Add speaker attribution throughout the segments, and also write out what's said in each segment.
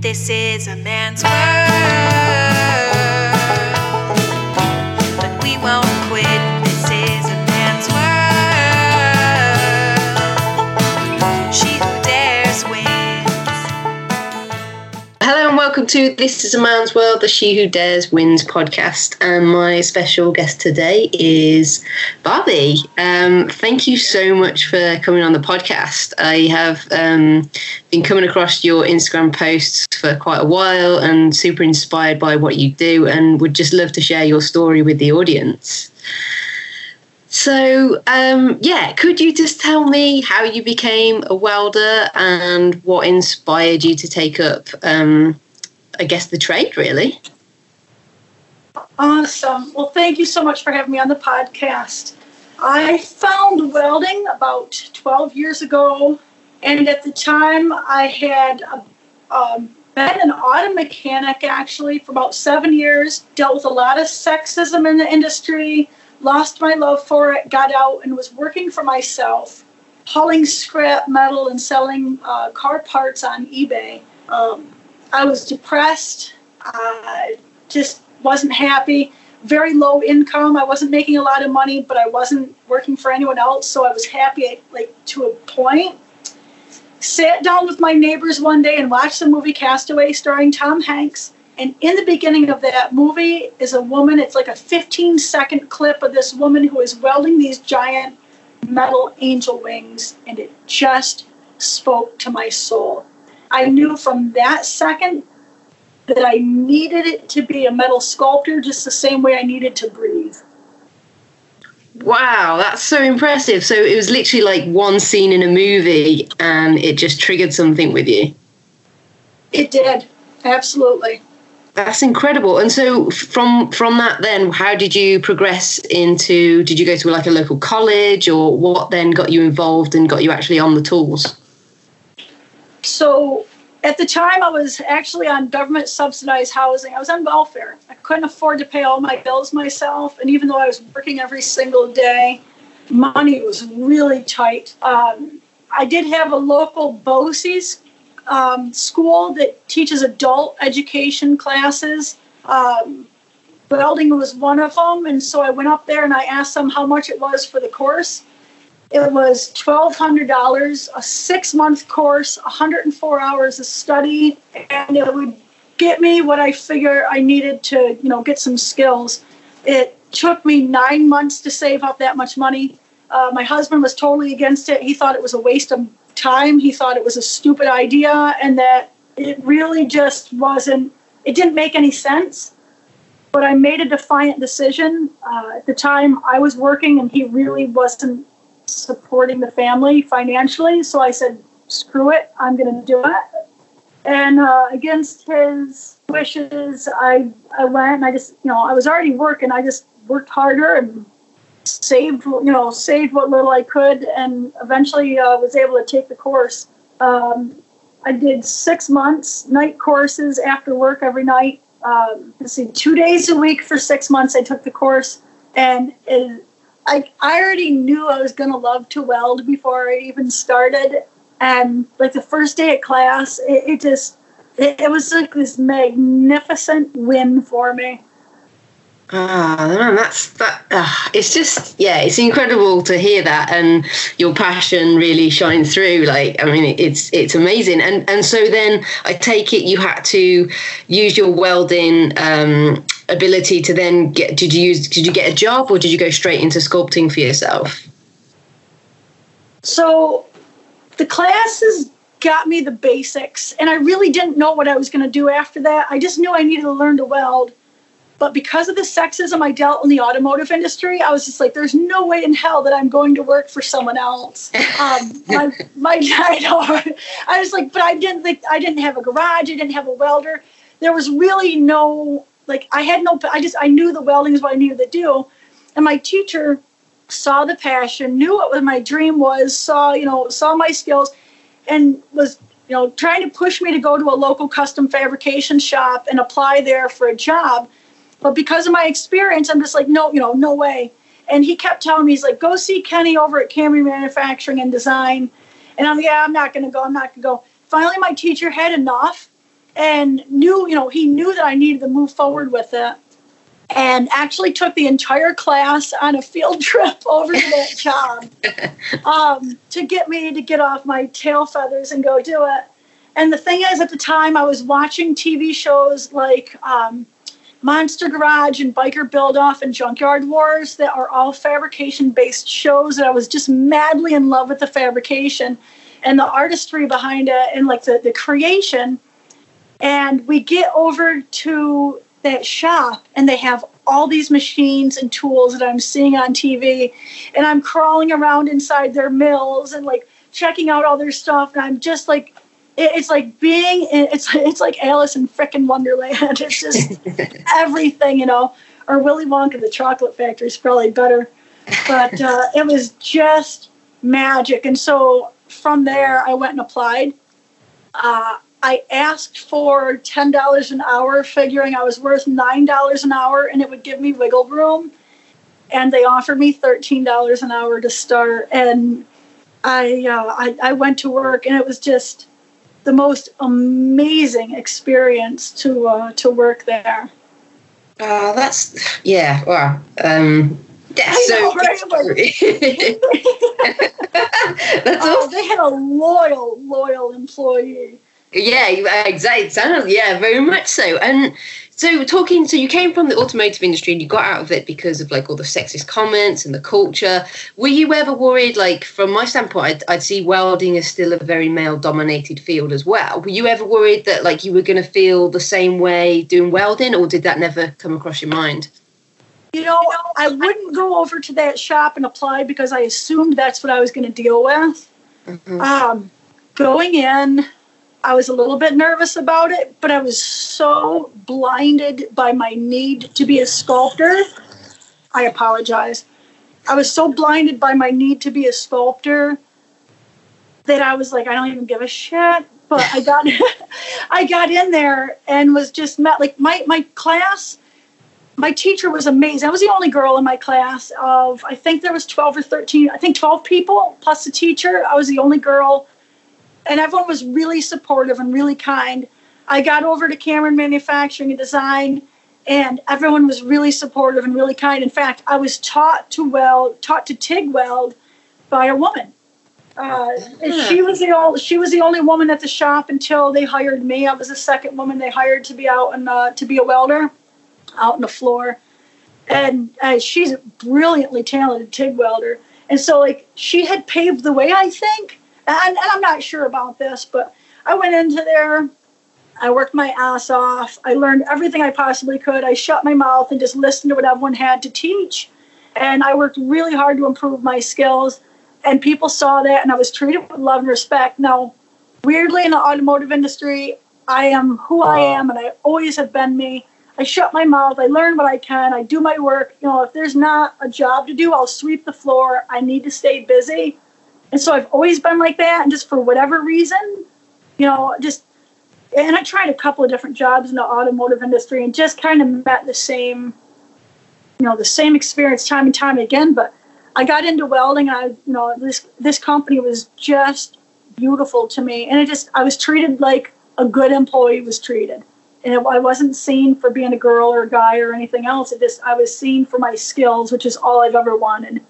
Speaker 1: This is a man's world,
Speaker 2: to This is a Man's World, the She Who Dares Wins podcast. And my special guest today is Barbie. Um, thank you so much for coming on the podcast. I have um, been coming across your Instagram posts for quite a while and super inspired by what you do and would just love to share your story with the audience. So, um, yeah, could you just tell me how you became a welder and what inspired you to take up, um, I guess, the trade, really?
Speaker 3: Awesome. Well, thank you so much for having me on the podcast. I found welding about 12 years ago, and at the time I had um, been an auto mechanic actually for about seven years, dealt with a lot of sexism in the industry, lost my love for it, got out, and was working for myself, hauling scrap metal and selling uh, car parts on eBay. Um, I was depressed, uh, just wasn't happy, very low income. I wasn't making a lot of money, but I wasn't working for anyone else, so I was happy, like to a point. Sat down with my neighbors one day and watched the movie Castaway starring Tom Hanks. And in the beginning of that movie is a woman, it's like a 15 second clip of this woman who is welding these giant metal angel wings, and it just spoke to my soul. I knew from that second that I needed it to be a metal sculptor just the same way I needed to breathe.
Speaker 2: Wow, that's so impressive. So it was literally like one scene in a movie and it just triggered something with you.
Speaker 3: It did, absolutely.
Speaker 2: That's incredible. And so from from that then how did you progress into did you go to like a local college or what then got you involved and got you actually on the tools?
Speaker 3: So at the time, I was actually on government subsidized housing. I was on welfare. I couldn't afford to pay all my bills myself. And even though I was working every single day, money was really tight. Um, I did have a local BOCES um, school that teaches adult education classes. Um, welding was one of them. And so I went up there and I asked them how much it was for the course. It was $1,200, a six month course, 104 hours of study, and it would get me what I figure I needed to, you know, get some skills. It took me nine months to save up that much money. Uh, my husband was totally against it. He thought it was a waste of time. He thought it was a stupid idea and that it really just wasn't, it didn't make any sense. But I made a defiant decision. Uh, at the time, I was working and he really wasn't supporting the family financially. So I said, screw it, I'm going to do it. And uh, against his wishes, I, I went and I just, you know, I was already working. I just worked harder and saved, you know, saved what little I could and eventually uh, was able to take the course. Um, I did six months, night courses after work every night. Um, let's see, two days a week for six months. I took the course, and it, I, I already knew I was going to love to weld before I even started. And like the first day at class, it, it just, it, it, was like this magnificent win for me.
Speaker 2: Ah, man, that's that. Uh, it's just, yeah, it's incredible to hear that, and your passion really shine through. Like, I mean, it's it's amazing. And and so then I take it you had to use your welding um, ability to then get did you use did you get a job or did you go straight into sculpting for yourself?
Speaker 3: So the classes got me the basics and i really didn't know what i was going to do after that. I just knew i needed to learn to weld. But because of the sexism i dealt in the automotive industry i was just like there's no way in hell that i'm going to work for someone else. Um, my, my I, know, I was like but i didn't think i didn't have a garage i didn't have a welder. There was really no like I had no, I just, I knew the welding is what I needed to do. And my teacher saw the passion, knew what my dream was, saw, you know, saw my skills and was, you know, trying to push me to go to a local custom fabrication shop and apply there for a job. But because of my experience, I'm just like, no, you know, no way. And he kept telling me, he's like, go see Kenny over at Cameron Manufacturing and Design. And I'm, yeah, I'm not going to go. I'm not going to go. Finally, my teacher had enough and knew, you know, he knew that I needed to move forward with it and actually took the entire class on a field trip over to that job um, to get me to get off my tail feathers and go do it. And the thing is, at the time, I was watching TV shows like um, Monster Garage and Biker Build Off and Junkyard Wars that are all fabrication based shows. And I was just madly in love with the fabrication and the artistry behind it and like the, the creation. And we get over to that shop and they have all these machines and tools that I'm seeing on TV. And I'm crawling around inside their mills and like checking out all their stuff. And I'm just like, it's like being in, it's it's like Alice in frickin' Wonderland. It's just everything, you know. Or Willy Wonka, the Chocolate Factory is probably better, but uh, it was just magic. And so from there, I went and applied. Uh, I asked for ten dollars an hour, figuring I was worth nine dollars an hour, and it would give me wiggle room. And they offered me thirteen dollars an hour to start, and I, uh, I I went to work, and it was just the most amazing experience to uh, to work there.
Speaker 2: Uh, that's yeah. Wow. Um, that's so.
Speaker 3: Know, right?
Speaker 2: that's
Speaker 3: oh,
Speaker 2: awesome.
Speaker 3: they had a loyal, loyal employee.
Speaker 2: Yeah, exactly. Sounds yeah, very much so. And so talking, so you came from the automotive industry and you got out of it because of like all the sexist comments and the culture. Were you ever worried? Like from my standpoint, I'd, I'd see welding as still a very male-dominated field as well. Were you ever worried that like you were going to feel the same way doing welding, or did that never come across your mind?
Speaker 3: You know, I wouldn't go over to that shop and apply because I assumed that's what I was going to deal with.
Speaker 2: Mhm.
Speaker 3: Um, going in, I was a little bit nervous about it, but I was so blinded by my need to be a sculptor. I apologize. I was so blinded by my need to be a sculptor that I was like, I don't even give a shit. But I got, I got in there and was just met like my my class. My teacher was amazing. I was the only girl in my class of I think there was twelve or thirteen. I think twelve people plus the teacher. I was the only girl and everyone was really supportive and really kind. I got over to Cameron Manufacturing and Design, and everyone was really supportive and really kind. In fact, I was taught to weld, taught to TIG weld by a woman. Uh, and she was the only, she was the only woman at the shop until they hired me. I was the second woman they hired to be out and uh, to be a welder, out on the floor. And uh, she's a brilliantly talented TIG welder. And so, like, she had paved the way, I think and, and I'm not sure about this, but I went into there. I worked my ass off. I learned everything I possibly could. I shut my mouth and just listened to what everyone had to teach. And I worked really hard to improve my skills. And people saw that, and I was treated with love and respect. Now, weirdly, in the automotive industry, I am who I am, and I always have been me. I shut my mouth. I learn what I can. I do my work. You know, if there's not a job to do, I'll sweep the floor. I need to stay busy. And so I've always been like that. And just for whatever reason, you know, just, and I tried a couple of different jobs in the automotive industry and just kind of met the same, you know, the same experience time and time again. But I got into welding. I, you know, this, this company was just beautiful to me. And it just, I was treated like a good employee was treated. And it, I wasn't seen for being a girl or a guy or anything else. It just, I was seen for my skills, which is all I've ever wanted.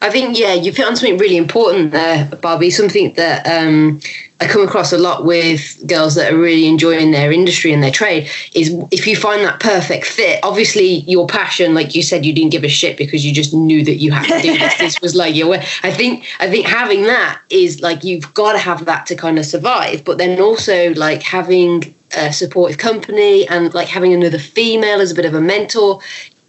Speaker 2: I think yeah, you've hit on something really important there, Barbie. Something that um, I come across a lot with girls that are really enjoying their industry and their trade is if you find that perfect fit. Obviously, your passion, like you said, you didn't give a shit because you just knew that you had to do this. this was like your way. I think I think having that is like you've got to have that to kind of survive. But then also like having a supportive company and like having another female as a bit of a mentor.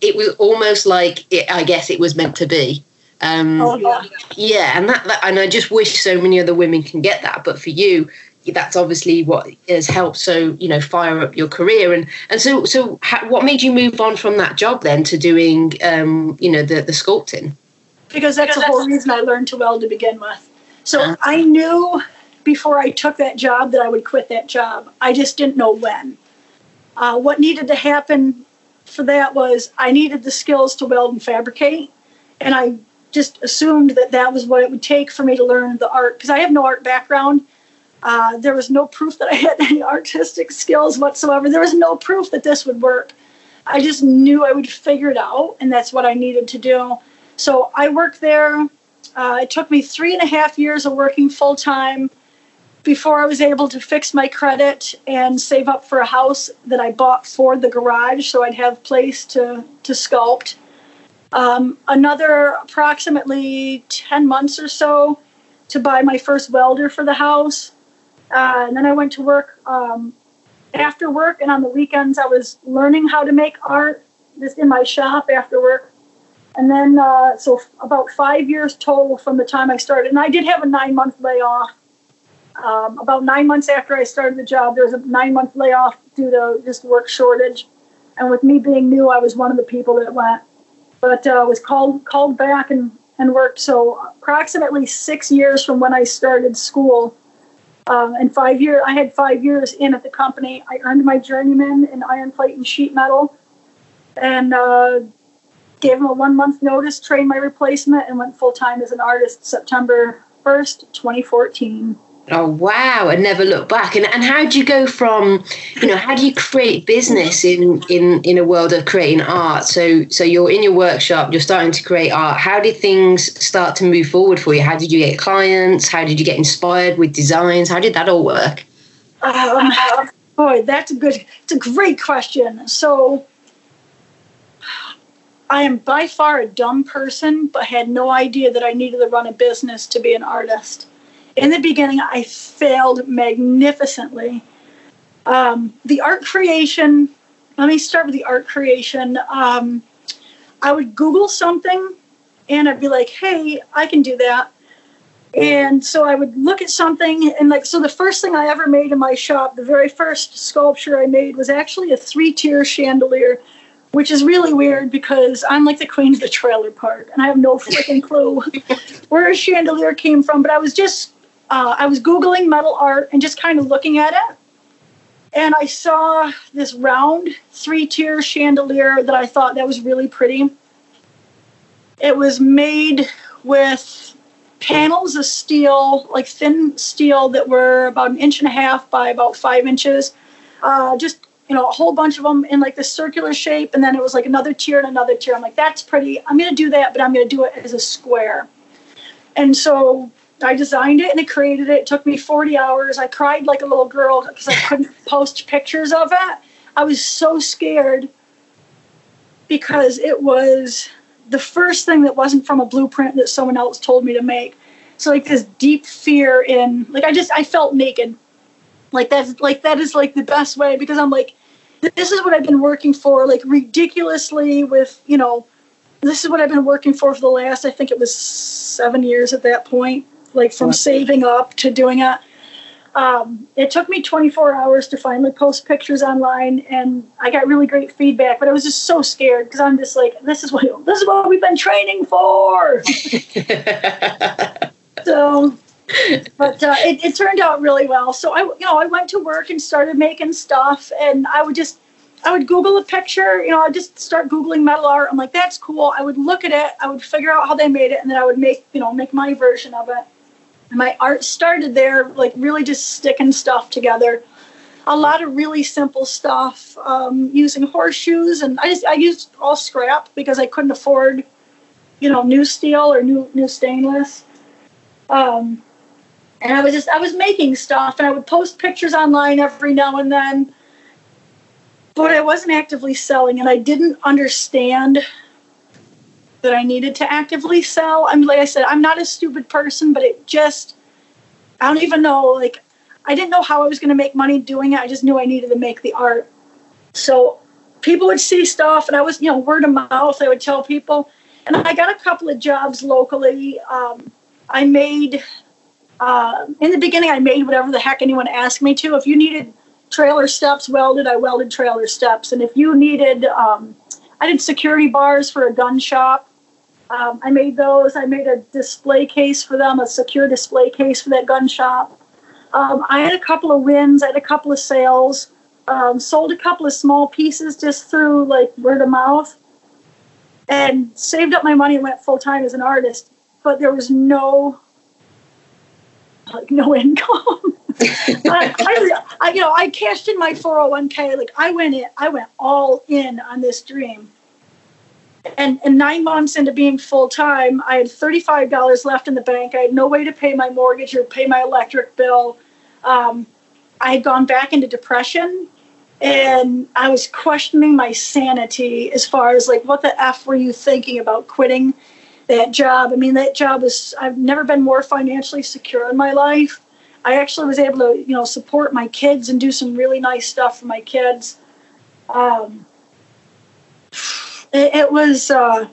Speaker 2: It was almost like it, I guess it was meant to be. Um,
Speaker 3: Oh, yeah.
Speaker 2: yeah, and that, that and I just wish so many other women can get that. But for you, that's obviously what has helped. So you know, fire up your career and and so so ha- what made you move on from that job then to doing um, you know the the sculpting?
Speaker 3: because that's the whole reason I learned to weld to begin with. So
Speaker 2: Uh-huh.
Speaker 3: I knew before I took that job that I would quit that job. I just didn't know when. Uh, what needed to happen for that was I needed the skills to weld and fabricate, and I just assumed that that was what it would take for me to learn the art because I have no art background. Uh, there was no proof that I had any artistic skills whatsoever. There was no proof that this would work. I just knew I would figure it out, and that's what I needed to do. So I worked there. Uh, it took me three and a half years of working full time before I was able to fix my credit and save up for a house that I bought for the garage so I'd have place to, to sculpt. Um, another approximately 10 months or so to buy my first welder for the house. Uh, and then I went to work um, after work and on the weekends I was learning how to make art just in my shop after work. And then, uh, so about five years total from the time I started. And I did have a nine month layoff. Um, about nine months after I started the job, there was a nine month layoff due to just work shortage. And with me being new, I was one of the people that went, but uh, was called called back and, and worked. So approximately six years from when I started school, um, and five years I had five years in at the company. I earned my journeyman in iron plate and sheet metal, and uh, gave him a one month notice, trained my replacement, and went full time as an artist September first, twenty fourteen.
Speaker 4: Oh wow! And never look back. And and how do you go from, you know, how do you create business in in in a world of creating art? So so you're in your workshop, you're starting to create art. How did things start to move forward for you? How did you get clients? How did you get inspired with designs? How did that all work?
Speaker 3: Um, boy, that's a good. It's a great question. So. I am by far a dumb person, but had no idea that I needed to run a business to be an artist in the beginning, I failed magnificently. Um, the art creation, let me start with the art creation. Um, I would Google something and I'd be like, hey, I can do that. And so I would look at something and like, so the first thing I ever made in my shop, the very first sculpture I made was actually a three tier chandelier, which is really weird because I'm like the queen of the trailer park and I have no freaking clue where a chandelier came from. But I was just uh, I was Googling metal art and just kind of looking at it. And I saw this round three tier chandelier that I thought that was really pretty. It was made with panels of steel, like thin steel that were about an inch and a half by about five inches. Uh, just you know, a whole bunch of them in like this circular shape, and then it was like another tier and another tier. I'm like, that's pretty. I'm gonna do that, but I'm gonna do it as a square. And so I designed it and I created it. It took me 40 hours. I cried like a little girl because I couldn't post pictures of it. I was so scared because it was the first thing that wasn't from a blueprint that someone else told me to make. So like this deep fear in like I just I felt naked. Like that's like that is like the best way because I'm like this is what I've been working for like ridiculously with, you know, this is what I've been working for for the last I think it was 7 years at that point like from saving up to doing it. Um, it took me 24 hours to finally post pictures online, and I got really great feedback. But I was just so scared because I'm just like, this is what this is what we've been training for. so, but uh, it, it turned out really well. So I, you know, I went to work and started making stuff, and I would just I would Google a picture, you know, I'd just start Googling metal art. I'm like, that's cool. I would look at it, I would figure out how they made it, and then I would make, you know, make my version of it my art started there, like really just sticking stuff together. A lot of really simple stuff, um, using horseshoes, and I just I used all scrap because I couldn't afford, you know, new steel or new new stainless. Um, and I was just I was making stuff, and I would post pictures online every now and then. But I wasn't actively selling, and I didn't understand that I needed to actively sell. I'm like I said, I'm not a stupid person, but it just I don't even know like I didn't know how I was going to make money doing it. I just knew I needed to make the art. So people would see stuff, and I was you know word of mouth. I would tell people, and I got a couple of jobs locally. Um, I made uh, in the beginning. I made whatever the heck anyone asked me to. If you needed trailer steps welded, I welded trailer steps, and if you needed um, I did security bars for a gun shop. Um, I made those. I made a display case for them, a secure display case for that gun shop. Um, I had a couple of wins. I had a couple of sales. Um, sold a couple of small pieces just through like word of mouth, and saved up my money and went full time as an artist. But there was no like no income. I, I, I, you know, I cashed in my 401k. Like I went in, I went all in on this dream. And, and nine months into being full time, I had $35 left in the bank. I had no way to pay my mortgage or pay my electric bill. Um, I had gone back into depression and I was questioning my sanity as far as like, what the F were you thinking about quitting that job? I mean, that job is, I've never been more financially secure in my life. I actually was able to, you know, support my kids and do some really nice stuff for my kids. Um, it, it was, uh,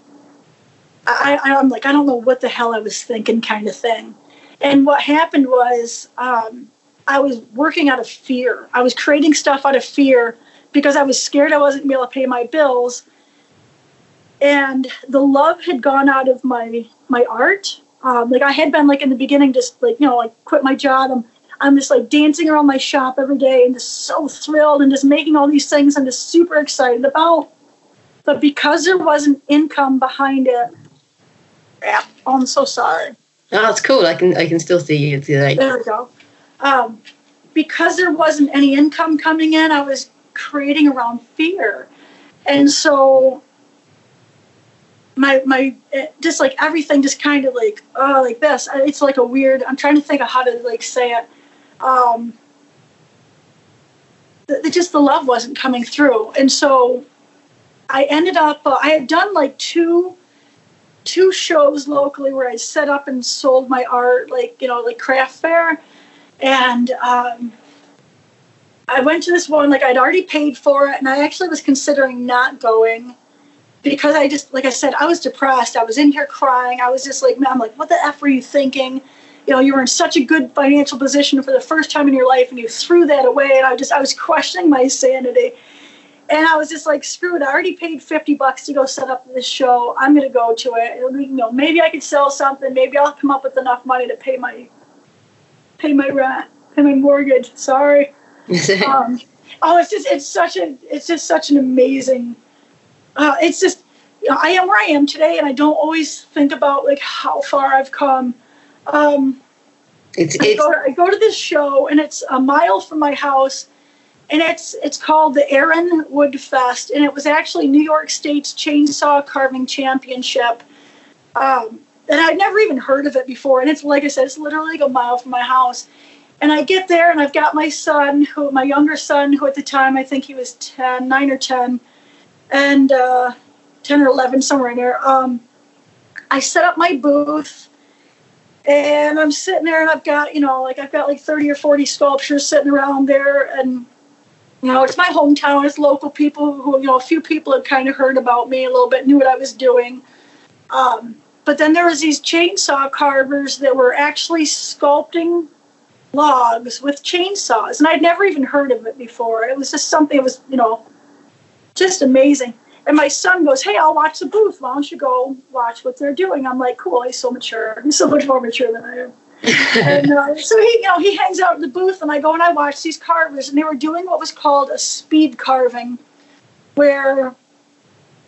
Speaker 3: I, I'm like, I don't know what the hell I was thinking, kind of thing. And what happened was, um, I was working out of fear. I was creating stuff out of fear because I was scared I wasn't going to be able to pay my bills. And the love had gone out of my my art. Um, like I had been like in the beginning, just like you know, like quit my job. I'm I'm just like dancing around my shop every day and just so thrilled and just making all these things I'm just super excited about. But because there wasn't income behind it, yeah, I'm so sorry.
Speaker 4: Oh, that's cool. I can I can still see you today.
Speaker 3: There we go um, because there wasn't any income coming in, I was creating around fear. And so my my just like everything just kind of like oh like this it's like a weird i'm trying to think of how to like say it um the, the, just the love wasn't coming through and so i ended up uh, i had done like two two shows locally where i set up and sold my art like you know like craft fair and um, I went to this one, like I'd already paid for it, and I actually was considering not going because I just, like I said, I was depressed. I was in here crying. I was just like, man, I'm like, what the F were you thinking? You know, you were in such a good financial position for the first time in your life, and you threw that away. And I just, I was questioning my sanity. And I was just like, screw it. I already paid 50 bucks to go set up this show. I'm going to go to it. It'll be, you know, maybe I could sell something. Maybe I'll come up with enough money to pay my pay my rent, pay my mortgage. Sorry. um, oh, it's just it's such a it's just such an amazing. Uh, it's just you know, I am where I am today, and I don't always think about like how far I've come. Um,
Speaker 4: it's,
Speaker 3: I, go, I go to this show, and it's a mile from my house, and it's it's called the Erwin Wood Fest, and it was actually New York State's Chainsaw Carving Championship. Um, and I'd never even heard of it before. And it's like I said, it's literally like a mile from my house. And I get there, and I've got my son, who my younger son, who at the time I think he was 10, 9 or 10, and uh, 10 or 11, somewhere in there. Um, I set up my booth, and I'm sitting there, and I've got, you know, like I've got like 30 or 40 sculptures sitting around there. And, you know, it's my hometown, it's local people who, you know, a few people had kind of heard about me a little bit, knew what I was doing. Um, but then there was these chainsaw carvers that were actually sculpting logs with chainsaws, and I'd never even heard of it before. It was just something that was, you know, just amazing. And my son goes, "Hey, I'll watch the booth. Why don't you go watch what they're doing?" I'm like, "Cool. He's so mature. He's so much more mature than I am." And uh, so he, you know, he hangs out in the booth, and I go and I watch these carvers, and they were doing what was called a speed carving, where uh,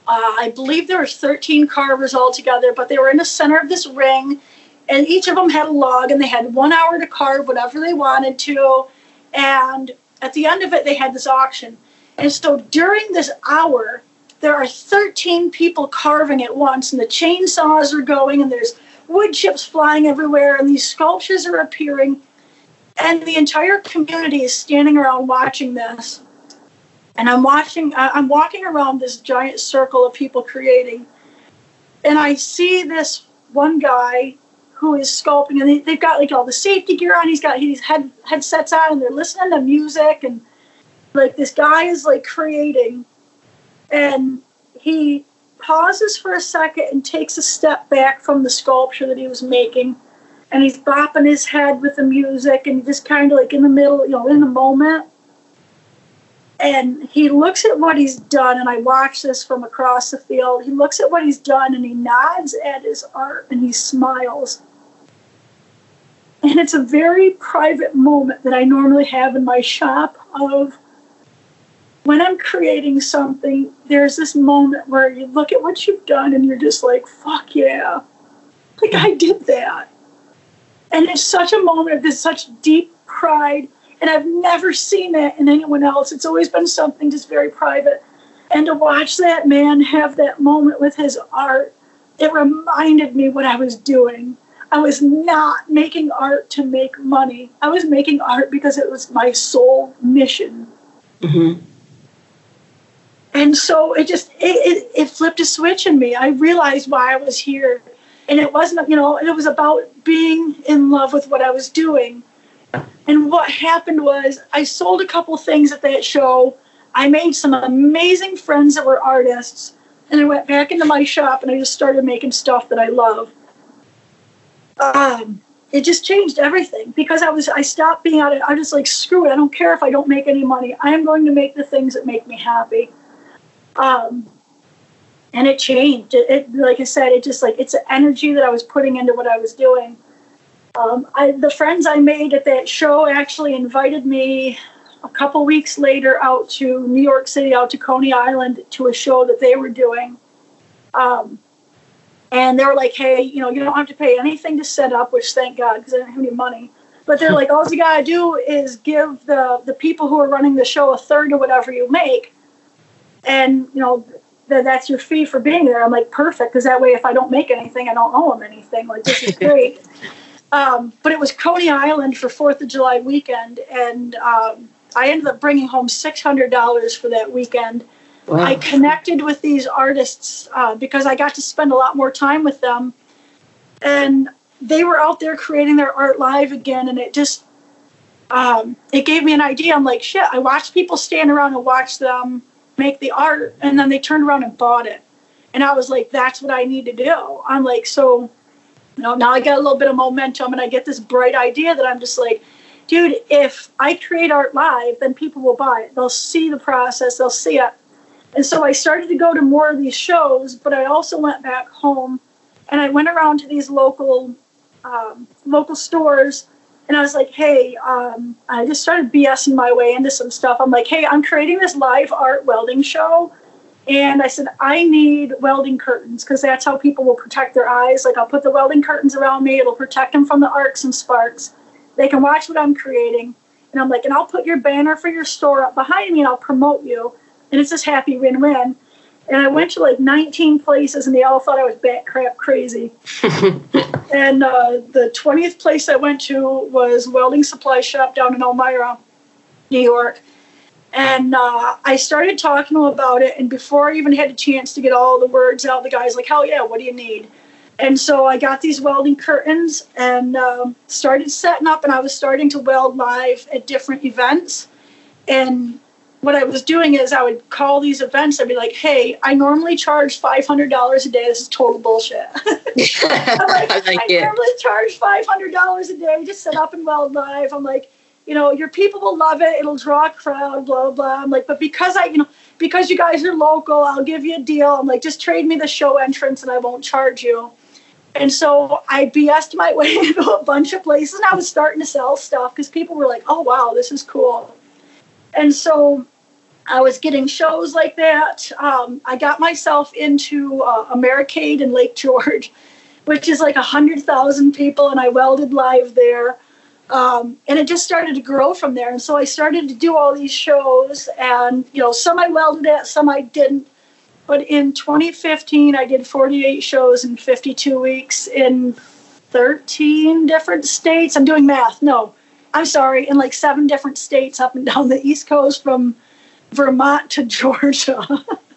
Speaker 3: I believe there were 13 carvers altogether, but they were in the center of this ring, and each of them had a log, and they had one hour to carve whatever they wanted to. And at the end of it, they had this auction. And so during this hour, there are 13 people carving at once, and the chainsaws are going, and there's wood chips flying everywhere, and these sculptures are appearing. And the entire community is standing around watching this and I'm watching. I'm walking around this giant circle of people creating, and I see this one guy who is sculpting, and they've got like all the safety gear on. He's got his head headsets on, and they're listening to music, and like this guy is like creating, and he pauses for a second and takes a step back from the sculpture that he was making, and he's bopping his head with the music, and just kind of like in the middle, you know, in the moment. And he looks at what he's done and i watch this from across the field. He looks at what he's done and he nods at his art and he smiles. And it's a very private moment that i normally have in my shop of when i'm creating something there's this moment where you look at what you've done and you're just like fuck yeah like i did that and it's such a moment of this such deep pride. And I've never seen that in anyone else. It's always been something just very private. And to watch that man have that moment with his art, it reminded me what I was doing. I was not making art to make money. I was making art because it was my sole mission.
Speaker 4: Mm-hmm.
Speaker 3: And so it just it, it, it flipped a switch in me. I realized why I was here. And it wasn't, you know, it was about being in love with what I was doing. And what happened was I sold a couple things at that show. I made some amazing friends that were artists. And I went back into my shop and I just started making stuff that I love. Um, it just changed everything because I was I stopped being out. I was like, screw it. I don't care if I don't make any money. I am going to make the things that make me happy. Um, and it changed. It, it, like I said, it just like it's an energy that I was putting into what I was doing. Um, I, the friends I made at that show actually invited me a couple weeks later out to New York City, out to Coney Island, to a show that they were doing. Um, and they were like, "Hey, you know, you don't have to pay anything to set up," which thank God because I didn't have any money. But they're like, all you gotta do is give the the people who are running the show a third of whatever you make, and you know that that's your fee for being there. I'm like, perfect, because that way, if I don't make anything, I don't owe them anything. Like this is great. um, but it was Coney Island for Fourth of July weekend, and um, I ended up bringing home six hundred dollars for that weekend.
Speaker 4: Wow.
Speaker 3: I connected with these artists uh, because I got to spend a lot more time with them, and they were out there creating their art live again, and it just um, it gave me an idea. I'm like, shit. I watched people stand around and watch them make the art, and then they turned around and bought it, and I was like, that's what I need to do. I'm like, so you know, now I get a little bit of momentum, and I get this bright idea that I'm just like. Dude, if I create art live, then people will buy it. They'll see the process, they'll see it. And so I started to go to more of these shows, but I also went back home and I went around to these local um, local stores and I was like, hey, um, I just started BSing my way into some stuff. I'm like, hey, I'm creating this live art welding show. And I said, I need welding curtains because that's how people will protect their eyes. Like, I'll put the welding curtains around me, it'll protect them from the arcs and sparks. They can watch what I'm creating. And I'm like, and I'll put your banner for your store up behind me and I'll promote you and it's this happy win-win. And I went to like 19 places, and they all thought I was bat crap crazy. and uh, the 20th place I went to was Welding Supply Shop down in Elmira, New York. And uh, I started talking to him about it, and before I even had a chance to get all the words out, the guy's like, "Hell yeah, what do you need?" And so I got these welding curtains and um, started setting up, and I was starting to weld live at different events. And what I was doing is I would call these events. I'd be like, "Hey, I normally charge five hundred dollars a day. This is total bullshit." Like,
Speaker 4: I like
Speaker 3: I normally charge five hundred dollars a day to set up and weld live. I'm like, you know, your people will love it. It'll draw a crowd. Blah blah. I'm like, but because I, you know, because you guys are local, I'll give you a deal. I'm like, just trade me the show entrance and I won't charge you. And so I BS'd my way into a bunch of places and I was starting to sell stuff because people were like, oh wow, this is cool. And so I was getting shows like that. Um, I got myself into uh, Americade in Lake George, which is like 100,000 people, and I welded live there. Um, and it just started to grow from there. And so I started to do all these shows, and you know, some I welded at, some I didn't. But in 2015, I did 48 shows in 52 weeks in 13 different states. I'm doing math. No, I'm sorry, in like seven different states up and down the East Coast from Vermont to Georgia.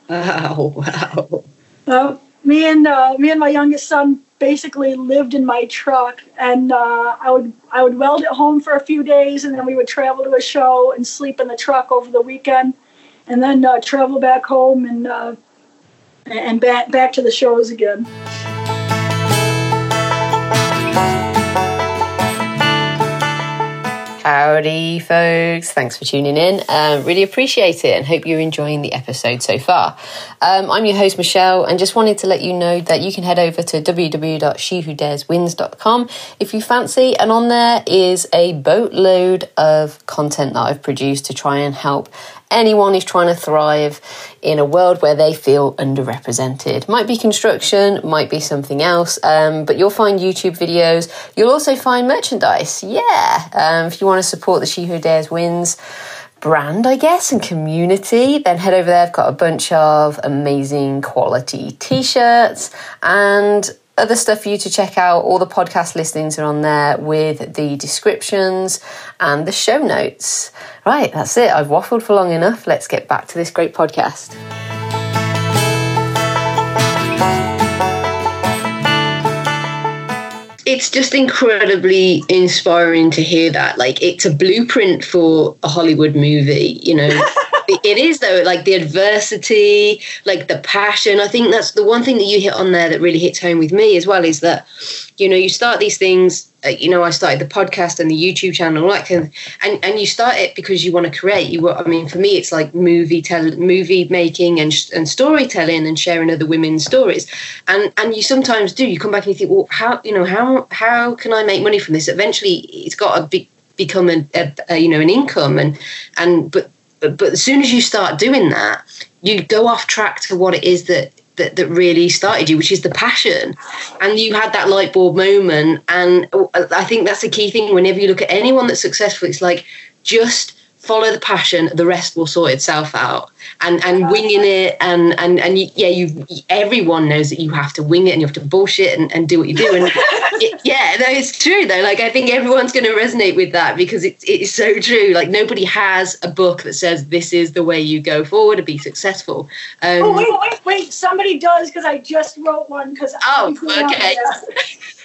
Speaker 4: Wow, wow.
Speaker 3: Uh, me and uh, me and my youngest son basically lived in my truck, and uh, I would I would weld at home for a few days, and then we would travel to a show and sleep in the truck over the weekend, and then uh, travel back home and uh, and back back to the shows again.
Speaker 4: Howdy, folks. Thanks for tuning in. Um, really appreciate it and hope you're enjoying the episode so far. Um, I'm your host, Michelle, and just wanted to let you know that you can head over to www.shewhodareswins.com if you fancy. And on there is a boatload of content that I've produced to try and help anyone who's trying to thrive in a world where they feel underrepresented. Might be construction, might be something else, um, but you'll find YouTube videos. You'll also find merchandise. Yeah. Um, if you want to support the She Who Dares Wins brand, I guess, and community, then head over there. I've got a bunch of amazing quality t shirts and other stuff for you to check out. All the podcast listings are on there with the descriptions and the show notes. Right, that's it. I've waffled for long enough. Let's get back to this great podcast.
Speaker 2: it's just incredibly inspiring to hear that. Like it's a blueprint for a Hollywood movie, you know. it is though, like the adversity, like the passion. I think that's the one thing that you hit on there that really hits home with me as well is that, you know, you start these things uh, you know, I started the podcast and the YouTube channel, like, and and, and you start it because you want to create. You, I mean, for me, it's like movie tell, movie making and and storytelling and sharing other women's stories, and and you sometimes do. You come back and you think, well, how you know how how can I make money from this? Eventually, it's got to be, become a, a, a you know an income, and and but but as soon as you start doing that, you go off track to what it is that that, that really started you, which is the passion. And you had that light bulb moment. And uh, I think that's a key thing whenever you look at anyone that's successful, it's like just follow the passion the rest will sort itself out. And and winging it and and and you, yeah you everyone knows that you have to wing it and you have to bullshit and, and do what you do. And it, yeah no it's true though. Like i think everyone's going to resonate with that because it's it's so true. Like nobody has a book that says this is the way you go forward to be successful.
Speaker 3: Um, oh wait wait wait. Somebody does because i just wrote one because
Speaker 2: oh okay.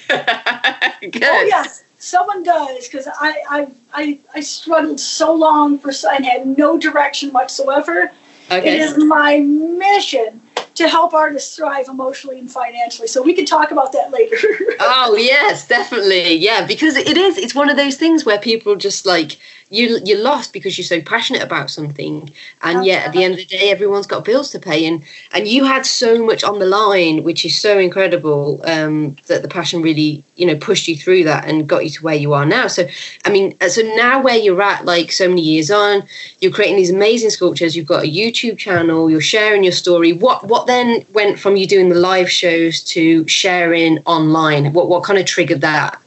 Speaker 3: Good. oh yes someone does because I, I I I struggled so long for and had no direction whatsoever. Okay. It is my mission to help artists thrive emotionally and financially. So we can talk about that later.
Speaker 2: oh yes, definitely. Yeah, because it is. It's one of those things where people just like you you're lost because you're so passionate about something and yet at the end of the day everyone's got bills to pay and and you had so much on the line which is so incredible um, that the passion really you know pushed you through that and got you to where you are now. So i mean uh, so now where you're at like so many years on you're creating these amazing sculptures you've got a youtube channel you're sharing your story. What what then went from you doing the live shows to sharing online? What what kind of triggered that?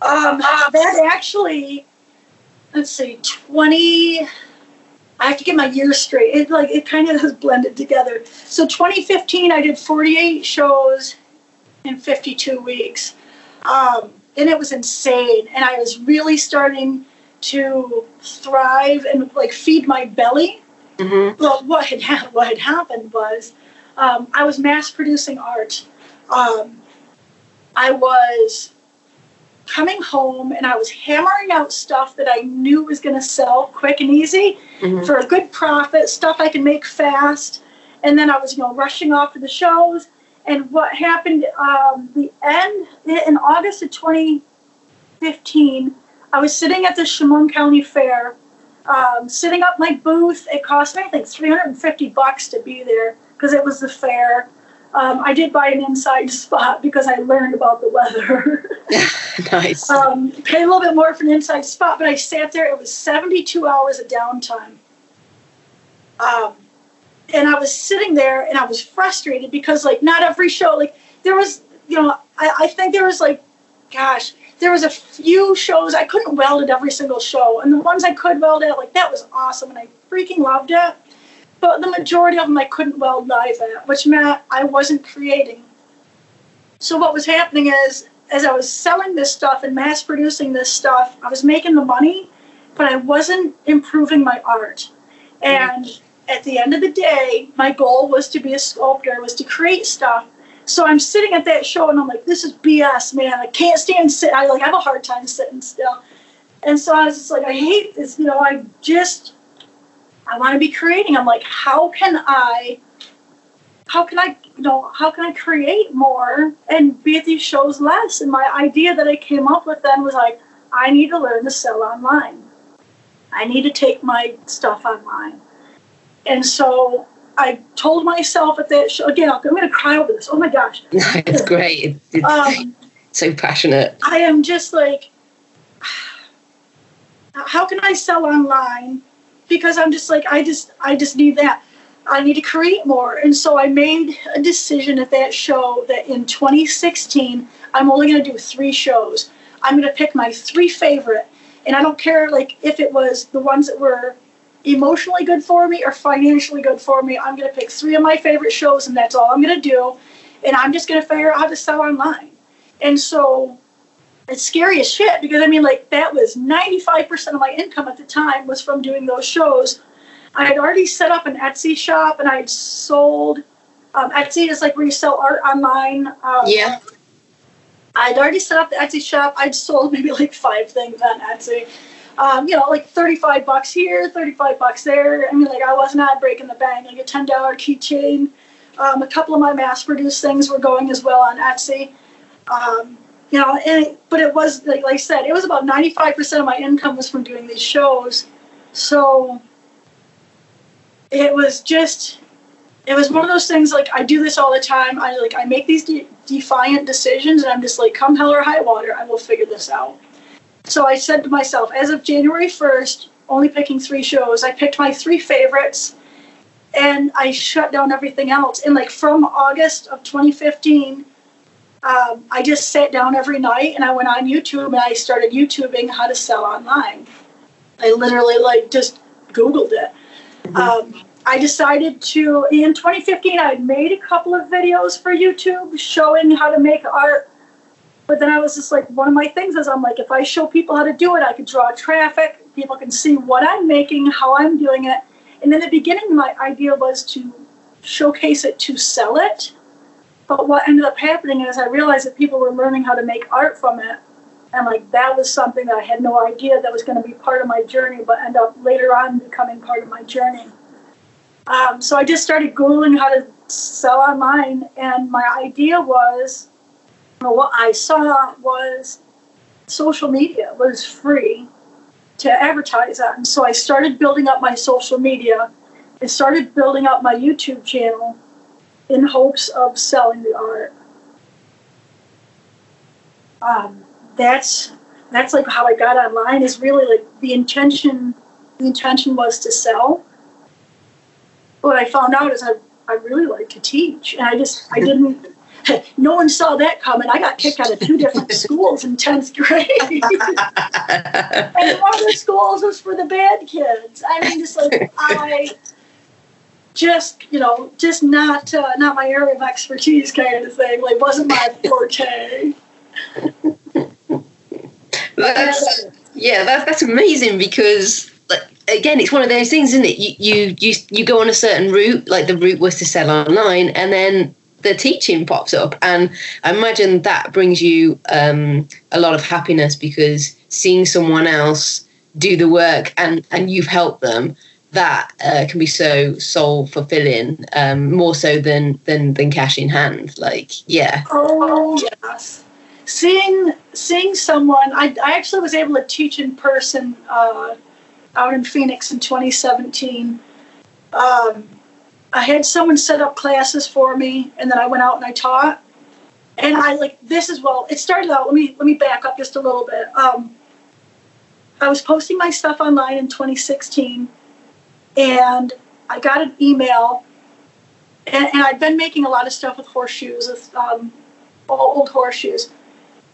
Speaker 3: Um, that actually let's see, 20. I have to get my years straight. It like it kind of has blended together. So 2015, I did 48 shows in 52 weeks, um, and it was insane. And I was really starting to thrive and like feed my belly. Mm-hmm. Well, what had ha- what had happened was um, I was mass producing art. Um, I was coming home and I was hammering out stuff that I knew was going to sell quick and easy mm-hmm. for a good profit, stuff I can make fast. And then I was, you know, rushing off to the shows. And what happened, um, the end in August of 2015, I was sitting at the Chemung County Fair, um, sitting up my booth. It cost me, I think, 350 bucks to be there because it was the fair. Um, I did buy an inside spot because I learned about the weather.
Speaker 2: nice.
Speaker 3: Um, paid a little bit more for an inside spot, but I sat there. It was 72 hours of downtime. Um, and I was sitting there and I was frustrated because, like, not every show, like, there was, you know, I, I think there was, like, gosh, there was a few shows I couldn't weld at every single show. And the ones I could weld at, like, that was awesome. And I freaking loved it. But the majority of them I couldn't weld live at, which meant I wasn't creating. So what was happening is, as I was selling this stuff and mass producing this stuff, I was making the money, but I wasn't improving my art. Mm-hmm. And at the end of the day, my goal was to be a sculptor, was to create stuff. So I'm sitting at that show and I'm like, this is BS, man. I can't stand sit. I like have a hard time sitting still. And so I was just like, I hate this. You know, I just I want to be creating. I'm like, how can I, how can I, you know, how can I create more and be at these shows less? And my idea that I came up with then was like, I need to learn to sell online. I need to take my stuff online. And so I told myself at that show, again, I'm going to cry over this. Oh my gosh.
Speaker 2: it's great. It's um, so passionate.
Speaker 3: I am just like, how can I sell online because I'm just like I just I just need that. I need to create more. And so I made a decision at that show that in 2016 I'm only going to do 3 shows. I'm going to pick my 3 favorite And I don't care like if it was the ones that were emotionally good for me or financially good for me. I'm going to pick three of my favorite shows, and that's all I'm going to do. And I'm just going to figure out how to sell online. And so it's scary as shit because I mean, like, that was 95% of my income at the time was from doing those shows. I had already set up an Etsy shop and I had sold. Um, Etsy is like where you sell art online. Um,
Speaker 4: Yeah.
Speaker 3: I'd already set up the Etsy shop. I'd sold maybe like five things on Etsy. Um, you know, like 35 bucks here, 35 bucks there. I mean, like I was not breaking the bank. Like a $10 keychain. Um, a couple of my mass produced things were going as well on Etsy. Um, you know, it, but it was like, I said, it was about 95% of my income was from doing these shows. So it was just it was one of those things like I do this all the time. I like I make these de- defiant decisions, and I'm just like, come hell or high water, I will figure this out. So I said to myself, as of January 1st, only picking three shows. I picked my three favorites, and I shut down everything else. And like from August of 2015, um, I just sat down every night and I went on YouTube and I started YouTubing how to sell online. I literally like just Googled it. Um, I decided to, in 2015, I had made a couple of videos for YouTube showing how to make art. But then I was just like, one of my things is I'm like, if I show people how to do it, I could draw traffic. People can see what I'm making, how I'm doing it. And in the beginning, my idea was to showcase it to sell it. But what ended up happening is I realized that people were learning how to make art from it. And like that was something that I had no idea that was going to be part of my journey, but end up later on becoming part of my journey. Um, so I just started Googling how to sell online, and my idea was, what I saw was social media was free to advertise on. So I started building up my social media and started building up my YouTube channel in hopes of selling the art. Um, that's that's like how I got online. Is really like the intention. The intention was to sell. What I found out is I I really like to teach, and I just I didn't. No one saw that coming. I got kicked out of two different schools in tenth grade, and one of the schools was for the bad kids. I mean, just like I just you know just not uh, not my area of expertise kind of thing. Like wasn't my forte.
Speaker 4: That's, yeah, that's that's amazing because like again, it's one of those things, isn't it? You you you you go on a certain route, like the route was to sell online, and then the teaching pops up, and I imagine that brings you um, a lot of happiness because seeing someone else do the work and and you've helped them that uh, can be so soul fulfilling um, more so than than than cash in hand like yeah.
Speaker 3: Oh yes. Seeing seeing someone i, I actually was able to teach in person uh, out in phoenix in 2017 um, i had someone set up classes for me and then i went out and i taught. And i like this as well it started out let me let me back up just a little bit. Um, i was posting my stuff online in 2016 and I got an email, and, and I'd been making a lot of stuff with horseshoes, with um, old horseshoes.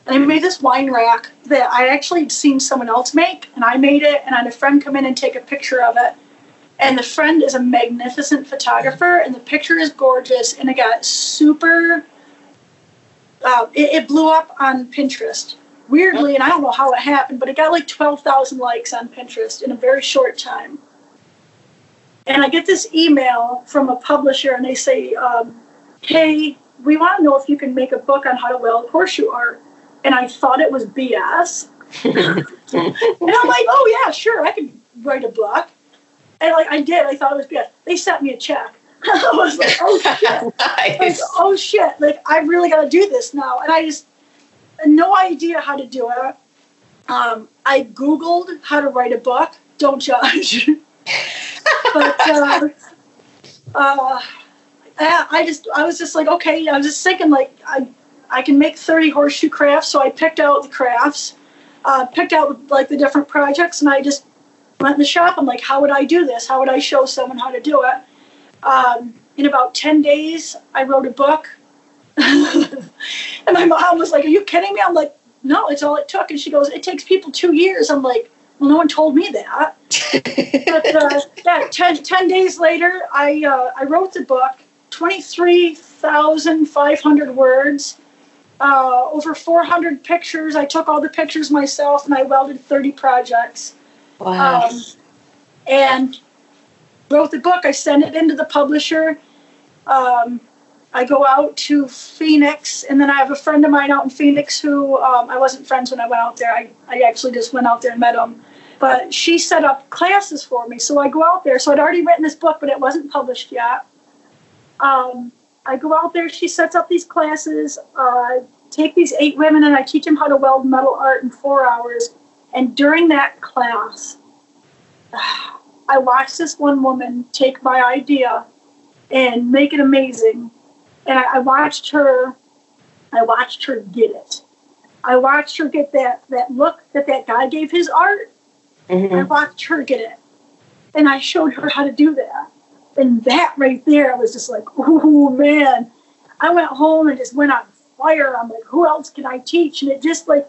Speaker 3: And I made this wine rack that I actually had seen someone else make, and I made it, and I had a friend come in and take a picture of it. And the friend is a magnificent photographer, and the picture is gorgeous, and it got super. Uh, it, it blew up on Pinterest weirdly, and I don't know how it happened, but it got like 12,000 likes on Pinterest in a very short time. And I get this email from a publisher, and they say, um, "Hey, we want to know if you can make a book on how to weld horseshoe art." And I thought it was BS. and I'm like, "Oh yeah, sure, I can write a book." And like I did, I thought it was BS. They sent me a check. I was like, "Oh shit!" Like, oh shit! Like I really got to do this now, and I just no idea how to do it. Um, I googled how to write a book. Don't judge. But uh, uh, I just I was just like okay I was just thinking like I I can make 30 horseshoe crafts so I picked out the crafts uh, picked out like the different projects and I just went in the shop. I'm like how would I do this? How would I show someone how to do it? Um, in about 10 days I wrote a book. And my mom was like are you kidding me? I'm like no it's all it took. And she goes it takes people two years. I'm like well, no one told me that. but uh, yeah, 10, 10 days later, I, uh, I wrote the book, 23,500 words, uh, over 400 pictures. I took all the pictures myself and I welded 30 projects.
Speaker 2: Wow.
Speaker 3: Um, and wrote the book. I sent it into the publisher. Um, I go out to Phoenix, and then I have a friend of mine out in Phoenix who um, I wasn't friends when I went out there. I, I actually just went out there and met him. But she set up classes for me. So I go out there. So I'd already written this book, but it wasn't published yet. Um, I go out there. She sets up these classes. Uh, take these eight women, and I teach them how to weld metal art in four hours. And during that class, I watched this one woman take my idea and make it amazing and I, I watched her. I watched her get it. I watched her get that that look that that guy gave his art.
Speaker 2: Mhm.
Speaker 3: I watched her get it, and I showed her how to do that. And that right there, I was just like, oh man. I went home and just went on fire. I'm like, who else can I teach? And it just like,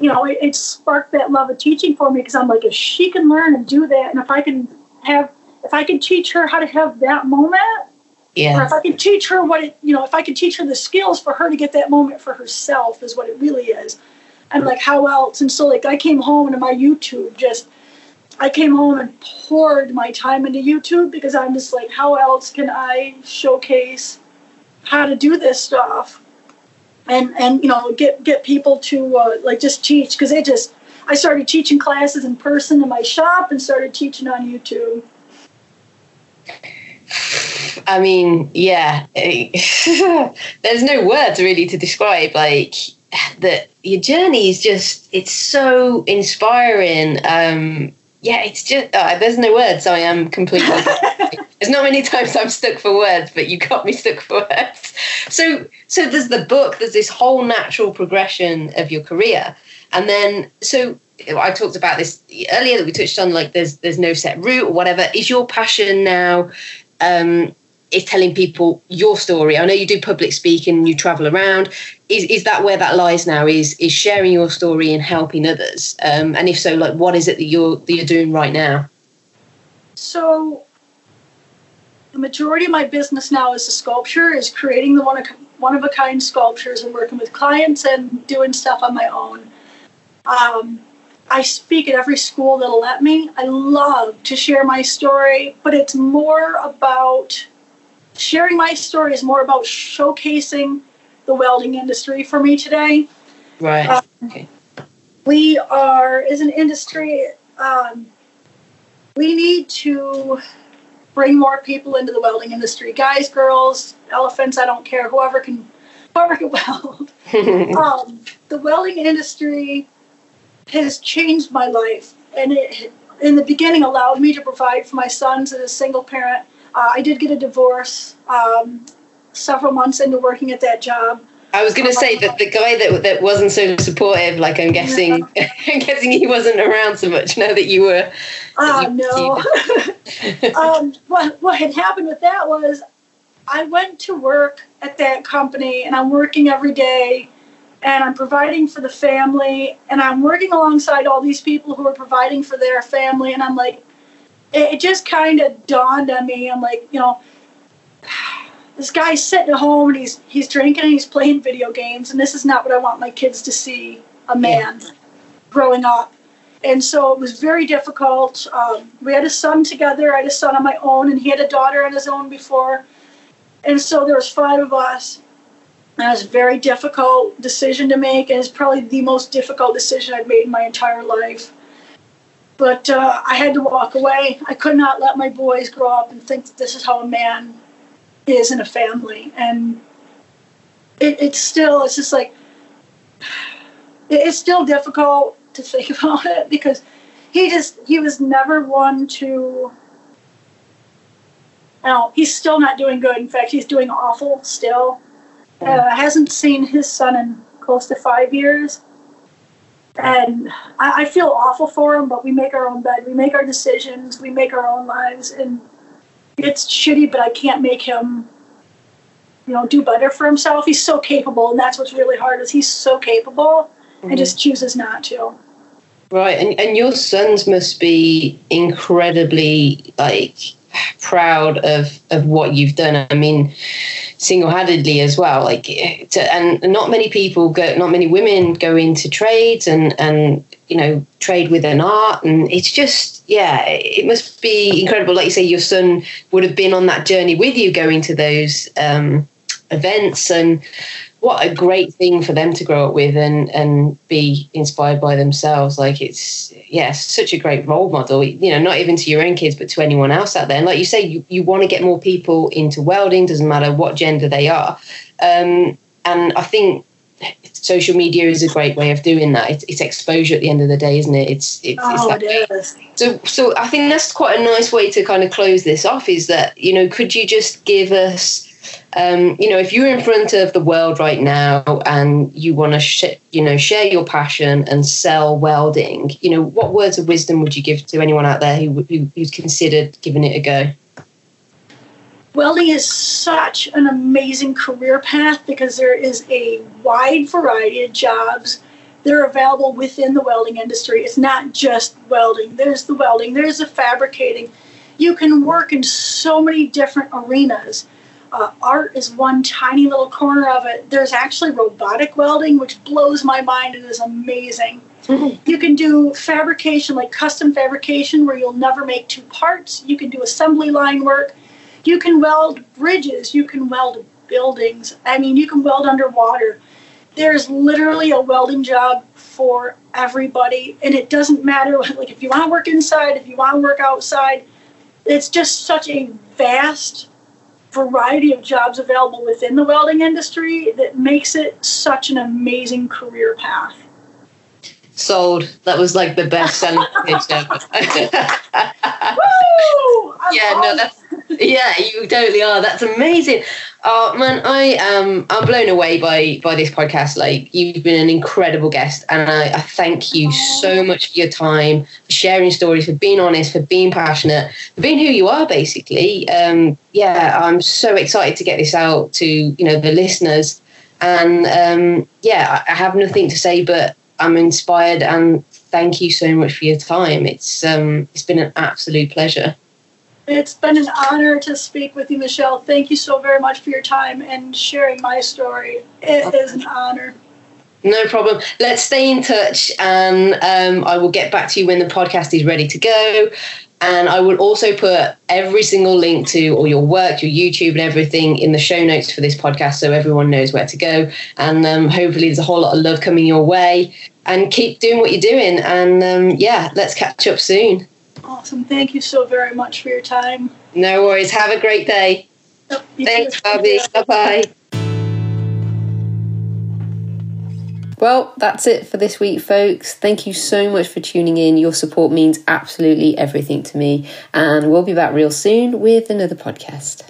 Speaker 3: you know, it, it sparked that love of teaching for me because I'm like, if she can learn and do that, and if I can have, if I can teach her how to have that moment, or if I can teach her what it, you know, if I can teach her the skills for her to get that moment for herself is what it really is. And like, how else? And so, like, I came home and my YouTube just, I came home and poured my time into YouTube because I'm just like, how else can I showcase how to do this stuff? And, and you know, get, get people to uh, like just teach because it just, I started teaching classes in person in my shop and started teaching on YouTube.
Speaker 2: I mean, yeah. There's no words really to describe like that. Your journey is just it's so inspiring. Um, yeah, it's just uh, there's no words. I am completely. there's not many times I'm stuck for words, but you got me stuck for words. So, so there's the book. There's this whole natural progression of your career, and then so I talked about this earlier that we touched on. Like, there's there's no set route or whatever. Is your passion now? Um, is telling people your story. I know you do public speaking, you travel around. Is is that where that lies now? Is is sharing your story and helping others? Um, and if so, like, what is it that you're that you're doing right now?
Speaker 3: So, the majority of my business now is the sculpture, is creating the one of, one of a kind sculptures and working with clients and doing stuff on my own. Um, I speak at every school that'll let me. I love to share my story, but it's more about sharing my story is more about showcasing the welding industry for me today
Speaker 2: Right.
Speaker 3: Uh,
Speaker 2: okay.
Speaker 3: we are as an industry um, we need to bring more people into the welding industry guys girls elephants i don't care whoever can whoever can weld um, the welding industry has changed my life and it in the beginning allowed me to provide for my sons as a single parent uh, i did get a divorce um, several months into working at that job
Speaker 2: I was going to say that the guy that that wasn't so supportive, like I'm guessing, I'm guessing he wasn't around so much now that you were.
Speaker 3: Oh
Speaker 2: you-
Speaker 3: no. um, what what had happened with that was I went to work at that company and I'm working every day and I'm providing for the family and I'm working alongside all these people who are providing for their family and I'm like it, it just kind of dawned on me I'm like you know this guy's sitting at home and he's he's drinking and he's playing video games and this is not what I want my kids to see a man growing up and so it was very difficult. Um, we had a son together. I had a son on my own, and he had a daughter on his own before. And so there was five of us. And it was a very difficult decision to make, and it's probably the most difficult decision I've made in my entire life. But uh, I had to walk away. I could not let my boys grow up and think that this is how a man is in a family. And it, it's still, it's just like, it's still difficult to think about it because he just he was never one to now he's still not doing good in fact he's doing awful still uh, hasn't seen his son in close to five years and I, I feel awful for him but we make our own bed. We make our decisions. We make our own lives. And it's shitty but i can't make him you know do better for himself. He's so capable and that's what's really hard is he's so capable and mm-hmm. just chooses not to.
Speaker 2: Right, and and your sons must be incredibly like proud of of what you've done. I mean, single-handedly as well. Like, to, and not many people go, not many women go into trades and and you know trade with an art, and it's just yeah, it must be incredible. Like you say, your son would have been on that journey with you, going to those um, events and what a great thing for them to grow up with and and be inspired by themselves. Like it's yeah such a great role model you know not even to your own kids but to anyone else out there. And like you say you, you want to get more people into welding doesn't matter what gender they are. Um, and i think social media is a great way of doing that. It's, it's, exposure at the end of the day isn't it? It's it's,
Speaker 3: oh,
Speaker 2: it's
Speaker 3: it
Speaker 2: so so i think that's quite a nice way to kind of close this off is that you know could you just give us um, you know, if you're in front of the world right now and you want to, sh- you know, share your passion and sell welding, you know, what words of wisdom would you give to anyone out there who, who who's considered giving it a go?
Speaker 3: Welding is such an amazing career path because there is a wide variety of jobs that are available within the welding industry. It's not just welding. There's the welding. There's the fabricating. You can work in so many different arenas uh, art is one tiny little corner of it. There's actually robotic welding, which blows my mind and is amazing. Mm-hmm. You can do fabrication, like custom fabrication, where you'll never make two parts. You can do assembly line work. You can weld bridges. You can weld buildings. I mean, you can weld underwater. There's literally a welding job for everybody, and it doesn't matter. Like if you want to work inside, if you want to work outside, it's just such a vast variety of jobs available within the welding industry that makes it such an amazing career path.
Speaker 2: Sold. That was like the best selling pitch ever.
Speaker 3: Woo!
Speaker 2: yeah, no, that's yeah, you totally are. That's amazing. Oh man, I am I'm blown away by by this podcast. Like you've been an incredible guest, and I, I thank you so much for your time, for sharing stories, for being honest, for being passionate, for being who you are. Basically, um, yeah, I'm so excited to get this out to you know the listeners, and um, yeah, I have nothing to say, but I'm inspired, and thank you so much for your time. It's um, it's been an absolute pleasure.
Speaker 3: It's been an honor to speak with you, Michelle. Thank you so very much for your time and sharing my story. It is an honor.
Speaker 2: No problem. Let's stay in touch, and um, I will get back to you when the podcast is ready to go. And I will also put every single link to all your work, your YouTube, and everything in the show notes for this podcast so everyone knows where to go. And um, hopefully, there's a whole lot of love coming your way. And keep doing what you're doing. And um, yeah, let's catch up soon.
Speaker 3: Awesome. Thank you so very much for your time.
Speaker 2: No worries. Have a great day.
Speaker 3: Yep,
Speaker 2: Thanks, Barbie. Bye bye. Well, that's it for this week, folks. Thank you so much for tuning in. Your support means absolutely everything to me. And we'll be back real soon with another podcast.